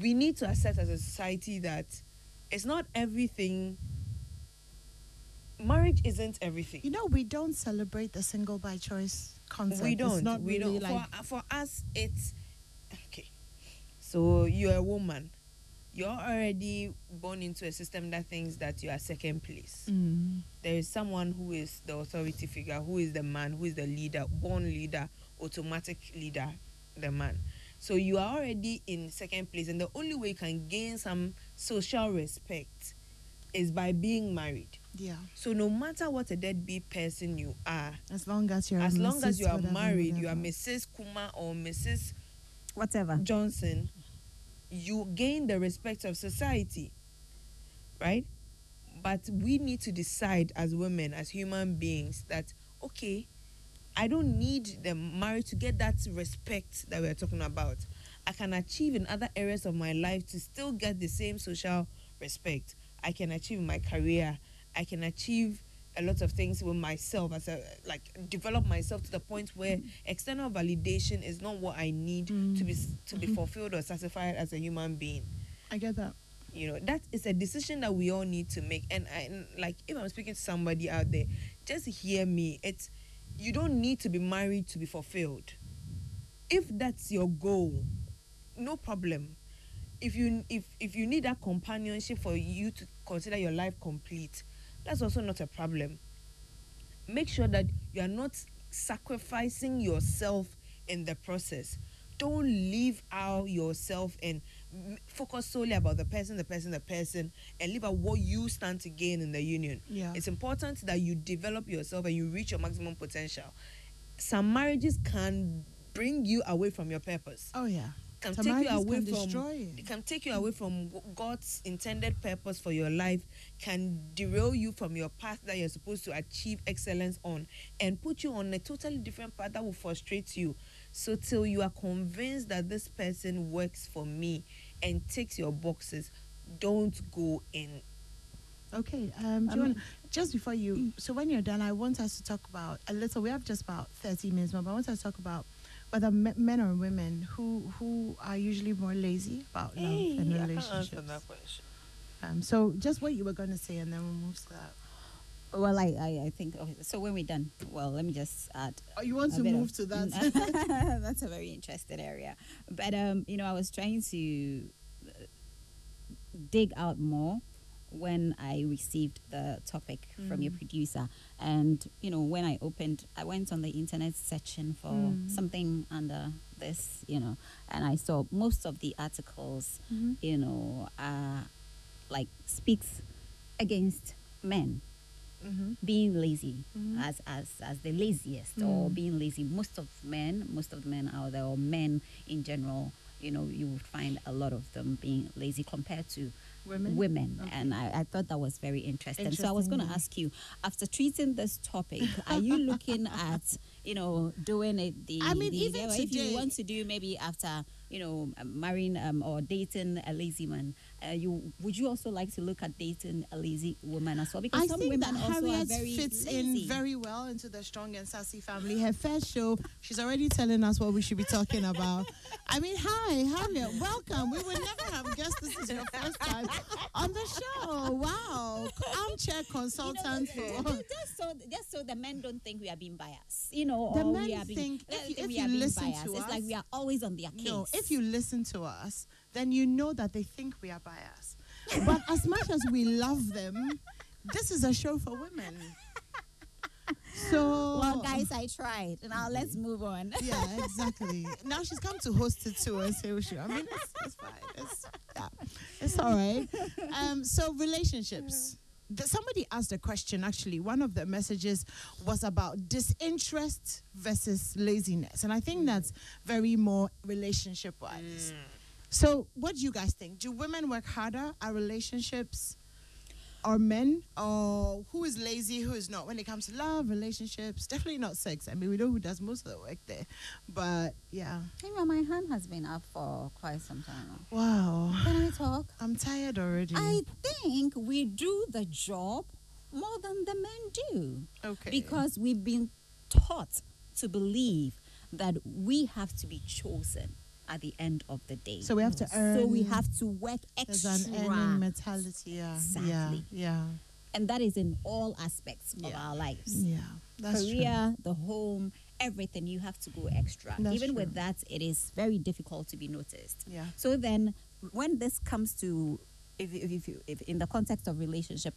We need to accept as a society that it's not everything. Marriage isn't everything. You know, we don't celebrate the single by choice concept. we don't. not we really don't. like for, for us, it's okay. So you're a woman. You're already born into a system that thinks that you are second place. Mm. There is someone who is the authority figure, who is the man, who is the leader, born leader, automatic leader, the man. So you are already in second place, and the only way you can gain some social respect is by being married. Yeah. So no matter what a deadbeat person you are, As long as you're as long as you are married, you are. Mrs. Kuma or Mrs. Whatever. Johnson, you gain the respect of society, right? But we need to decide as women, as human beings, that okay, I don't need the marriage to get that respect that we're talking about. I can achieve in other areas of my life to still get the same social respect. I can achieve my career. I can achieve a lot of things with myself as a like develop myself to the point where external validation is not what I need to be to be mm. fulfilled or satisfied as a human being. I get that. you know that is a decision that we all need to make. And I and, like if i'm speaking to somebody out there just hear me. It's you don't need to be married to be fulfilled. If that's your goal no problem. If you if if you need that companionship for you to consider your life complete that's also not a problem. Make sure that you are not sacrificing yourself in the process. Don't leave out yourself and focus solely about the person the person the person and leave out what you stand to gain in the union. Yeah. it's important that you develop yourself and you reach your maximum potential. Some marriages can bring you away from your purpose. Oh yeah. Can Some take you away can from destroy it can take you away from God's intended purpose for your life can derail you from your path that you're supposed to achieve excellence on and put you on a totally different path that will frustrate you so till you are convinced that this person works for me and ticks your boxes don't go in Okay. Um, do I you mean- want just before you? So when you're done, I want us to talk about a little. We have just about thirty minutes more, but I want us to talk about whether me- men or women who who are usually more lazy about love and relationships. question Um, so just what you were going to say, and then we'll move to that. Well, I, I, I think okay, so. When we're done, well, let me just add. Oh, you want to move of- to that? That's a very interesting area. But um, you know, I was trying to uh, dig out more when I received the topic from your producer, and you know, when I opened, I went on the internet searching for Mm. something under this, you know, and I saw most of the articles, Mhm. you know, uh, like speaks against men mm-hmm. being lazy Mhm. as as as the laziest or Mm. being lazy most of men most of the men out there or men in general you know you would find a lot of them being lazy compared to Women? women Okay. and I, I thought that was very interesting so i was going to ask you after treating this topic are you looking at you know doing it the I mean, the- even if today- you want to do maybe after you know marrying um, or dating a lazy man uh, you would you also like to look at dating a lazy woman as well because I some think women that also are Harriet very fits lazy. in very well into the strong and sassy family. Her first show, she's already telling us what we should be talking about. I mean, hi, Harriet, welcome. We would never have guessed this is your first time on the show. Wow, armchair consultant You know, for. just so just so the men don't think we are being biased, you know, The men we are being, think if you- if you being listen biased. to it's like we are always on their case. No, if you listen to us, then you know that they think we are biased. But as much as we love them, this is a show for women. So, well, guys, I tried. Now let's move on. yeah, exactly. Now she's come to host it too and say, oh, sure. I mean, it's, it's fine. It's, yeah, it's all right. Um, so relationships. The, somebody asked a question. Actually, one of the messages was about disinterest versus laziness, and I think that's very more relationship wise. So, what do you guys think? Do women work harder at relationships or men? Or who is lazy, who is not? When it comes to love, relationships, definitely not sex. I mean, we know who does most of the work there. But yeah. Well, my hand has been up for quite some time now. Wow. Can I talk? I'm tired already. I think we do the job more than the men do. okay. Because we've been taught to believe that we have to be chosen at the end of the day. So we have to earn. So we have to work extra. There's an earning mentality. Yeah. Yeah. Exactly. Yeah. and that is in all aspects of Yeah. our lives. Yeah. That's true. Career, the home, everything, you have to go extra. That's Even true. with that, it is very difficult to be noticed. Yeah. So then, when this comes to, if, if, if, you, if in the context of relationship,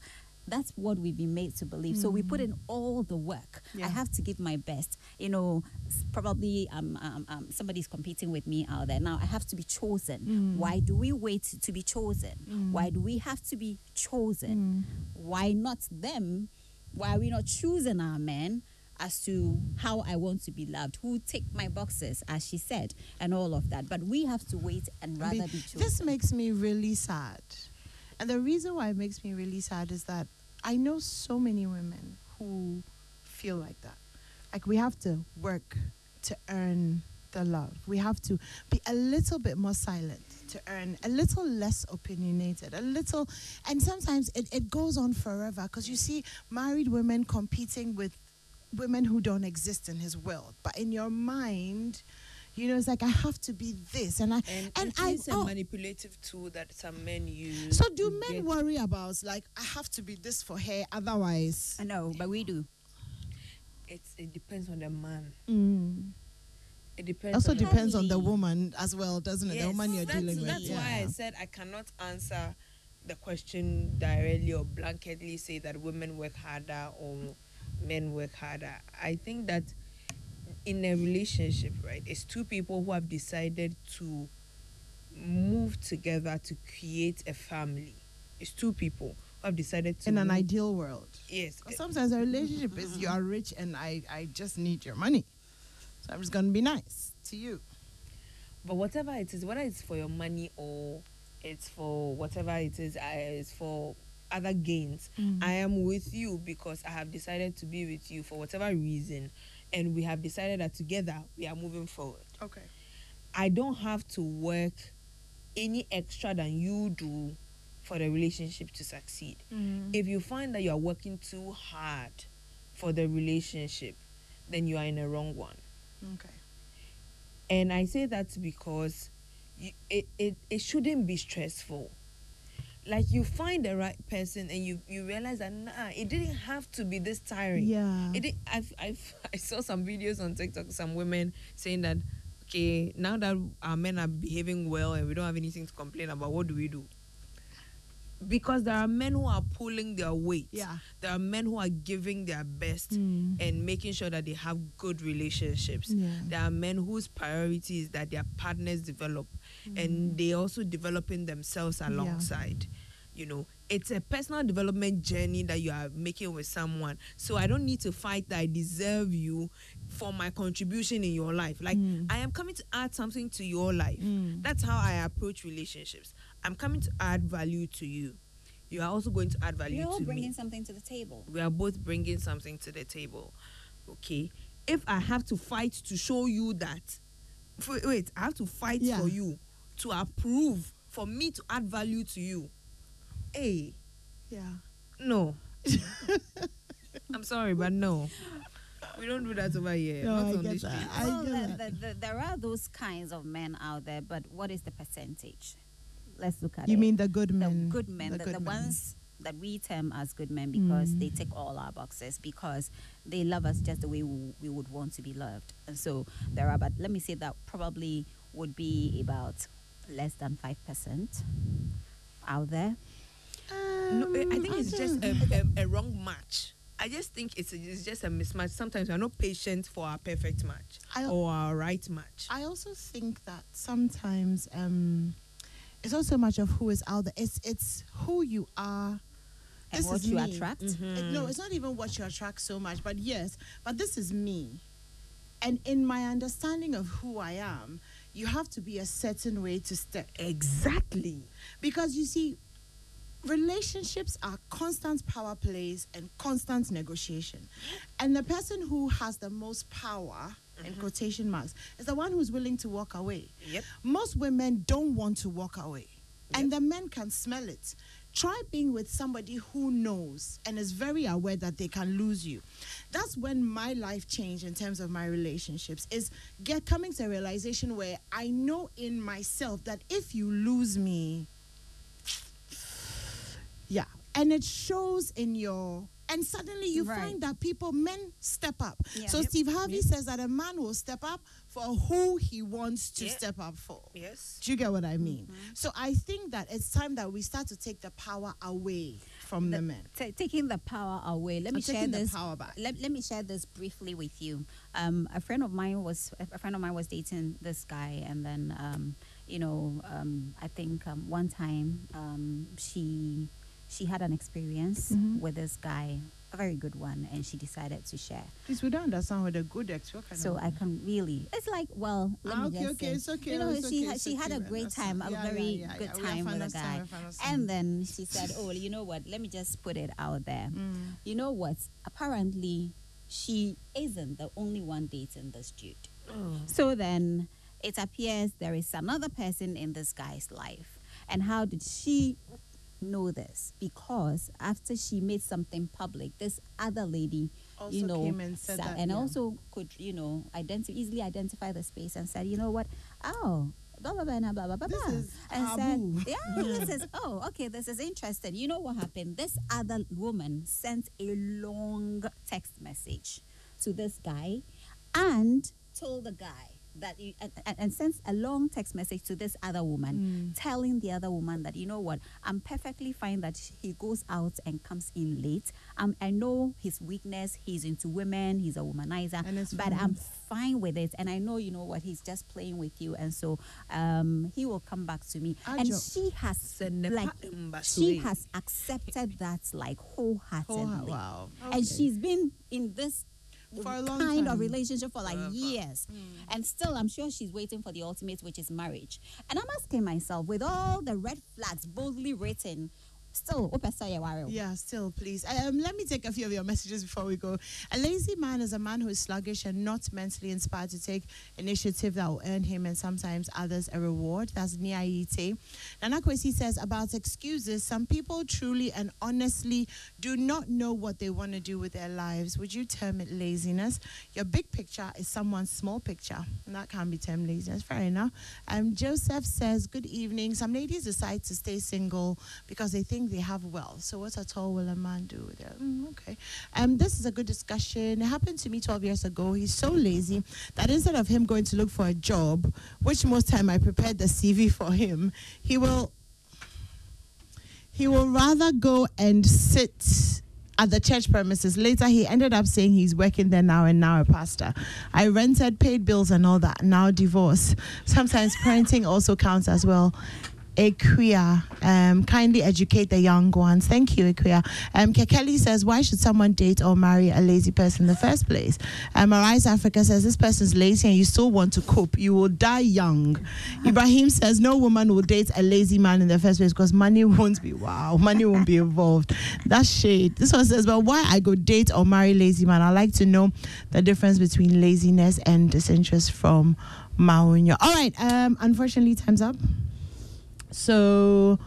that's what we've been made to believe. So we put in all the work. Mm. Yeah. I have to give my best. You know, probably um, um, um, somebody's competing with me out there. Now I have to be chosen. Mm. Why do we wait to be chosen? Why do we have to be chosen? Mm. Why not them? Why are we not choosing our men? As to how I want to be loved, who tick my boxes, as she said, and all of that. But we have to wait and rather be chosen. This makes me really sad. And the reason why it makes me really sad is that I know so many women who feel like that. Like we have to work to earn the love. We have to be a little bit more silent to earn a little less opinionated, a little, and sometimes it, it goes on forever because you see married women competing with women who don't exist in his world. But in your mind, you know, it's like I have to be this, and I And, and it I is a oh, manipulative tool that some men use. so do men get- worry about like I have to be this for her, otherwise? I know, but we do. It's, it depends on the man. Mm. It depends. Also on the- depends on the woman as well, doesn't it? Yes, the woman you're dealing with. That's why I said I cannot answer the question directly or blanketly say that women work harder or men work harder. I think that in a relationship, right, it's two people who have decided to move together to create a family. It's two people who have decided to in an move- ideal world. Yes. sometimes a relationship is you are rich and I, I just need your money. So I'm just gonna be nice to you. But whatever it is, whether it's for your money or it's for whatever it is, I, it's for other gains. Mm. I am with you because I have decided to be with you for whatever reason, and we have decided that together we are moving forward. Okay. I don't have to work any extra than you do for the relationship to succeed. Mm. If you find that you are working too hard for the relationship, then you are in a wrong one. Okay. and i say that because you, it, it it shouldn't be stressful like you find the right person and you you realize that nah it didn't have to be this tiring Yeah. it I've, I've i saw some videos on tiktok some women saying that okay now that our men are behaving well and we don't have anything to complain about what do we do because there are men who are pulling their weight Yeah. there are men who are giving their best Mm. and making sure that they have good relationships Yeah. there are men whose priority is that their partners develop and they also developing themselves alongside you know it's a personal development journey that you are making with someone. So i don't need to fight that i deserve you for my contribution in your life. Like Mm. i am coming to add something to your life. Mm. that's how i approach relationships. I'm coming to add value to you. You are also going to add value We're all bringing me something to the table. we are both bringing something to the table. Okay? If i have to fight to show you that wait i have to fight Yeah. for you to approve for me to add value to you hey Yeah. no i'm sorry but no we don't do that over here No, not I on get that. I well, get the, the, the, there are those kinds of men out there, but what is the percentage? Let's look at You it. You mean the good the men? good men, the, good the men. ones that we term as good men because Mm. they tick all our boxes because they love us just the way we, we would want to be loved. And so there are, but let me say that probably would be about less than 5% out there. No i I think it's just a, a, a wrong match i just think it's, a, it's just a mismatch sometimes we're not patient for our perfect match I- or our right match I also think that sometimes um, it's also much of who is out there. It's it's who you are. And This what is you me. attract. It- no, it's not even what you attract so much, but yes, but this is me. And in my understanding of who I am, you have to be a certain way to step. Exactly. Because you see, relationships are constant power plays and constant negotiation. And the person who has the most power, in mm-hmm. quotation marks, is the one who's willing to walk away. Yep. Most women don't want to walk away, and the men can smell it. Try being with somebody who knows and is very aware that they can lose you. That's when my life changed in terms of my relationships. Is get coming to a realization where I know in myself that if you lose me, yeah, and it shows in your. And suddenly you Right. find that people, men step up. Yeah. So Yep. Steve Harvey says that a man will step up for who he wants to Yeah. step up for. Yes. Do you get what I mean? So I think that it's time that we start to take the power away from the, men. Ta- taking the power away. Let Or me share taking the this. power back. Let, let me share this briefly with you. Um, a friend of mine was a friend of mine was dating this guy, and then um, you know, um, I think um, one time um, she she had an experience Mhm. with this guy, a very good one, and she decided to share. Please, we don't understand what a good ex. What kind So I can really, it's like, well, let Ah, me okay, just okay, say, it's okay, you know, it's she okay, she had a great time, a Yeah, very yeah, good yeah, we time with a guy, we have understand. and then she said, "Oh, you know what? Let me just put it out there. Mm. You know what? Apparently, she isn't the only one dating this dude. Oh. So then it appears there is another person in this guy's life. And how did she know this? Because after she made something public, this other lady, Also you know, came and said sa- that, and yeah. also could, you know, identi- easily identify the space and said, you know what? Oh, blah blah blah blah blah blah This blah. is and taboo. said, yeah, this is oh, okay, this is interesting. You know what happened? This other woman sent a long text message to this guy and told the guy that you and, and- sends a long text message to this other woman telling the other woman that you know what? I'm perfectly fine that he goes out and comes in late. Um, i know his weakness. He's into women. He's a womanizer but fine. i'm fine with it. And i know you know what? He's just playing with you. And so um he will come back to me. And she has like she has accepted that like wholeheartedly. Oh, wow. and she's been in this For a long kind of relationship for like years. Hmm. And still i'm sure she's waiting for the ultimate which is marriage. And i'm asking myself with all the red flags boldly written still. Yeah, still, please. Um, let me take a few of your messages before we go. A lazy man is a man who is sluggish and not mentally inspired to take initiative that will earn him and sometimes others a reward. That's Niaite. Nana Kwesi says about excuses, some people truly and honestly do not know what they want to do with their lives. Would you term it laziness? Your big picture is someone's small picture, and that can be termed laziness. Fair enough. Um, Joseph says, Good evening. Some ladies decide to stay single because they think they have wealth. So, what at all will a man do with it? Mm, okay. Um, this is a good discussion. It happened to me 12 years ago. He's so lazy that instead of him going to look for a job, which most time I prepared the CV for him, he will he will rather go and sit at the church premises. Later, he ended up saying he's working there now and now a pastor. I rented, paid bills, and all that. Now divorce. Sometimes parenting also counts as well. Equia, um, kindly educate the young ones. Thank you, Equia. Um, Kekeli says, why should someone date or marry a lazy person in the first place? Um, Arise Africa says, this person's lazy and you still want to cope. You will die young. Ibrahim says, no woman will date a lazy man in the first place because money won't be, wow, money won't be involved. That's shade. This one says, well, why I go date or marry lazy man? I like to know the difference between laziness and disinterest from Maunya. All right. Um, unfortunately, time's up. So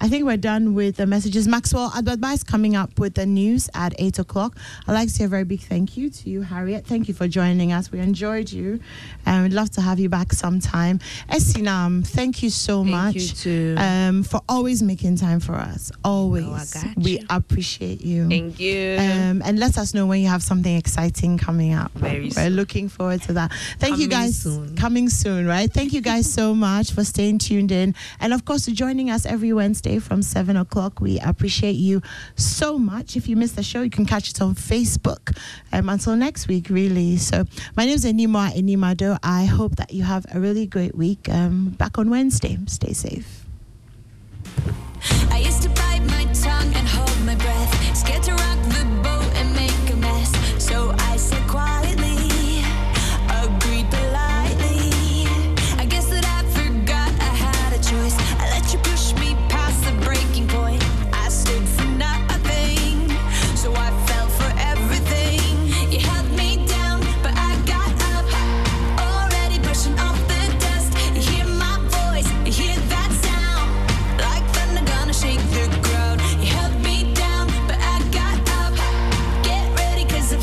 I think we're done with the messages. Maxwell Agbagba is coming up with the news at 8 o'clock. I'd like to say a very big thank you to you, Harriet. Thank you for joining us. We enjoyed you and we'd love to have you back sometime. Esinam, thank you so Thank much you too. Um, for always making time for us. Always. Oh, we appreciate you. Thank you. Um, and let us know when you have something exciting coming up. Very We're soon. looking forward to that. Thank you guys. soon. Coming soon, right? Thank you guys so much for staying tuned in. And of course, joining us every Wednesday Thursday from 7 o'clock. We appreciate you so much. If you missed the show, you can catch it on Facebook. Um, until next week, really. So, my name is Enima Enimado. I hope that you have a really great week. Um, back on Wednesday. Stay safe.